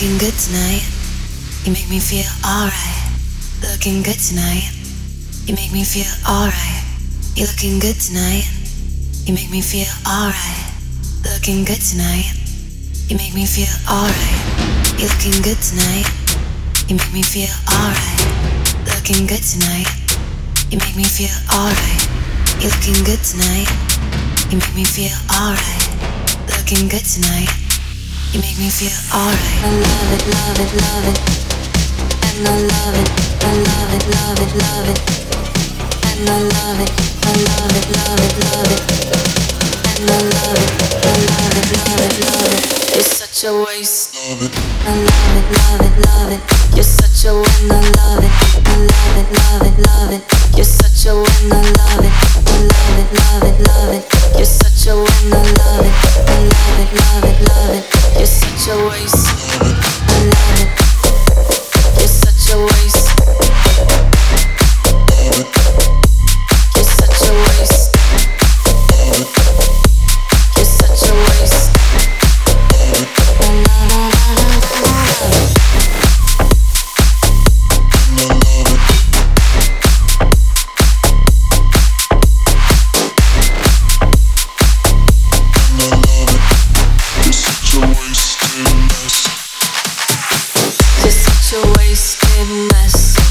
Looking good tonight. You make me feel alright. Looking good tonight. You make me feel alright. You're looking good tonight. You make me feel alright. Looking good tonight. You make me feel alright. You're looking good tonight. You make me feel alright. Looking good tonight. You make me feel alright. You're looking good tonight. You make me feel alright. Looking good tonight. You make me feel alright. I love it, love it, love it. And I love it, I love it, love it, love it. And I love it, I love it, love it, love it. And I love it, I love it, love it, love it. It's such a waste. Love it. I love it, love it, love it. You're such a one. I love it, I love it, love it, love it. You're such a one. I love it, I love it, love it, love it. You're such a one.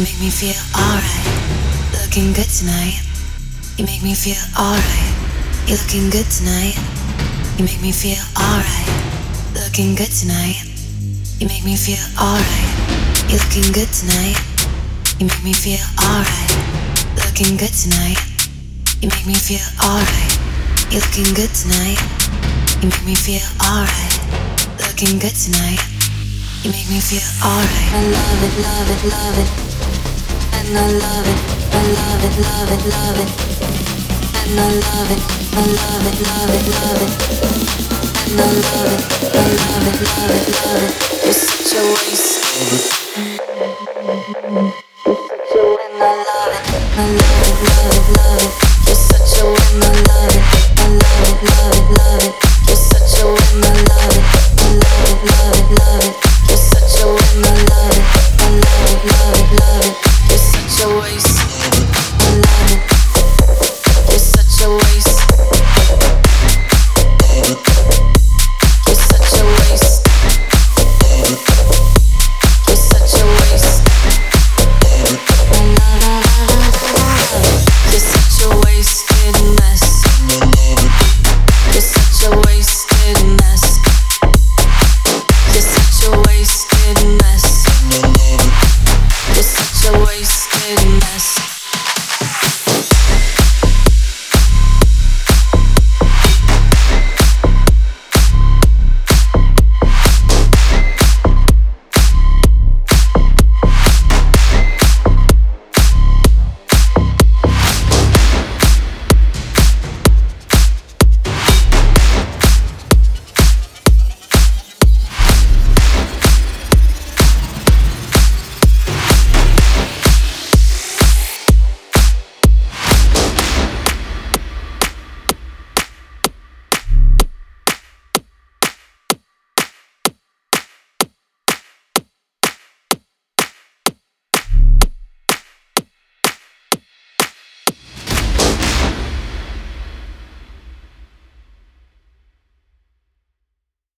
You make me feel alright. Looking good tonight. You make me feel alright. You're looking good tonight. You make me feel alright. Looking good tonight. You make me feel alright. You're looking good tonight. You make me feel alright. Looking good tonight. You make me feel alright. You're looking good tonight. You make me feel alright. Looking good tonight. You make me feel alright. I love it, love it, love it. And I love it, I love it, love it, love it. And I love it, I love it, love it, love it. And I love it, I love it, love it, love it.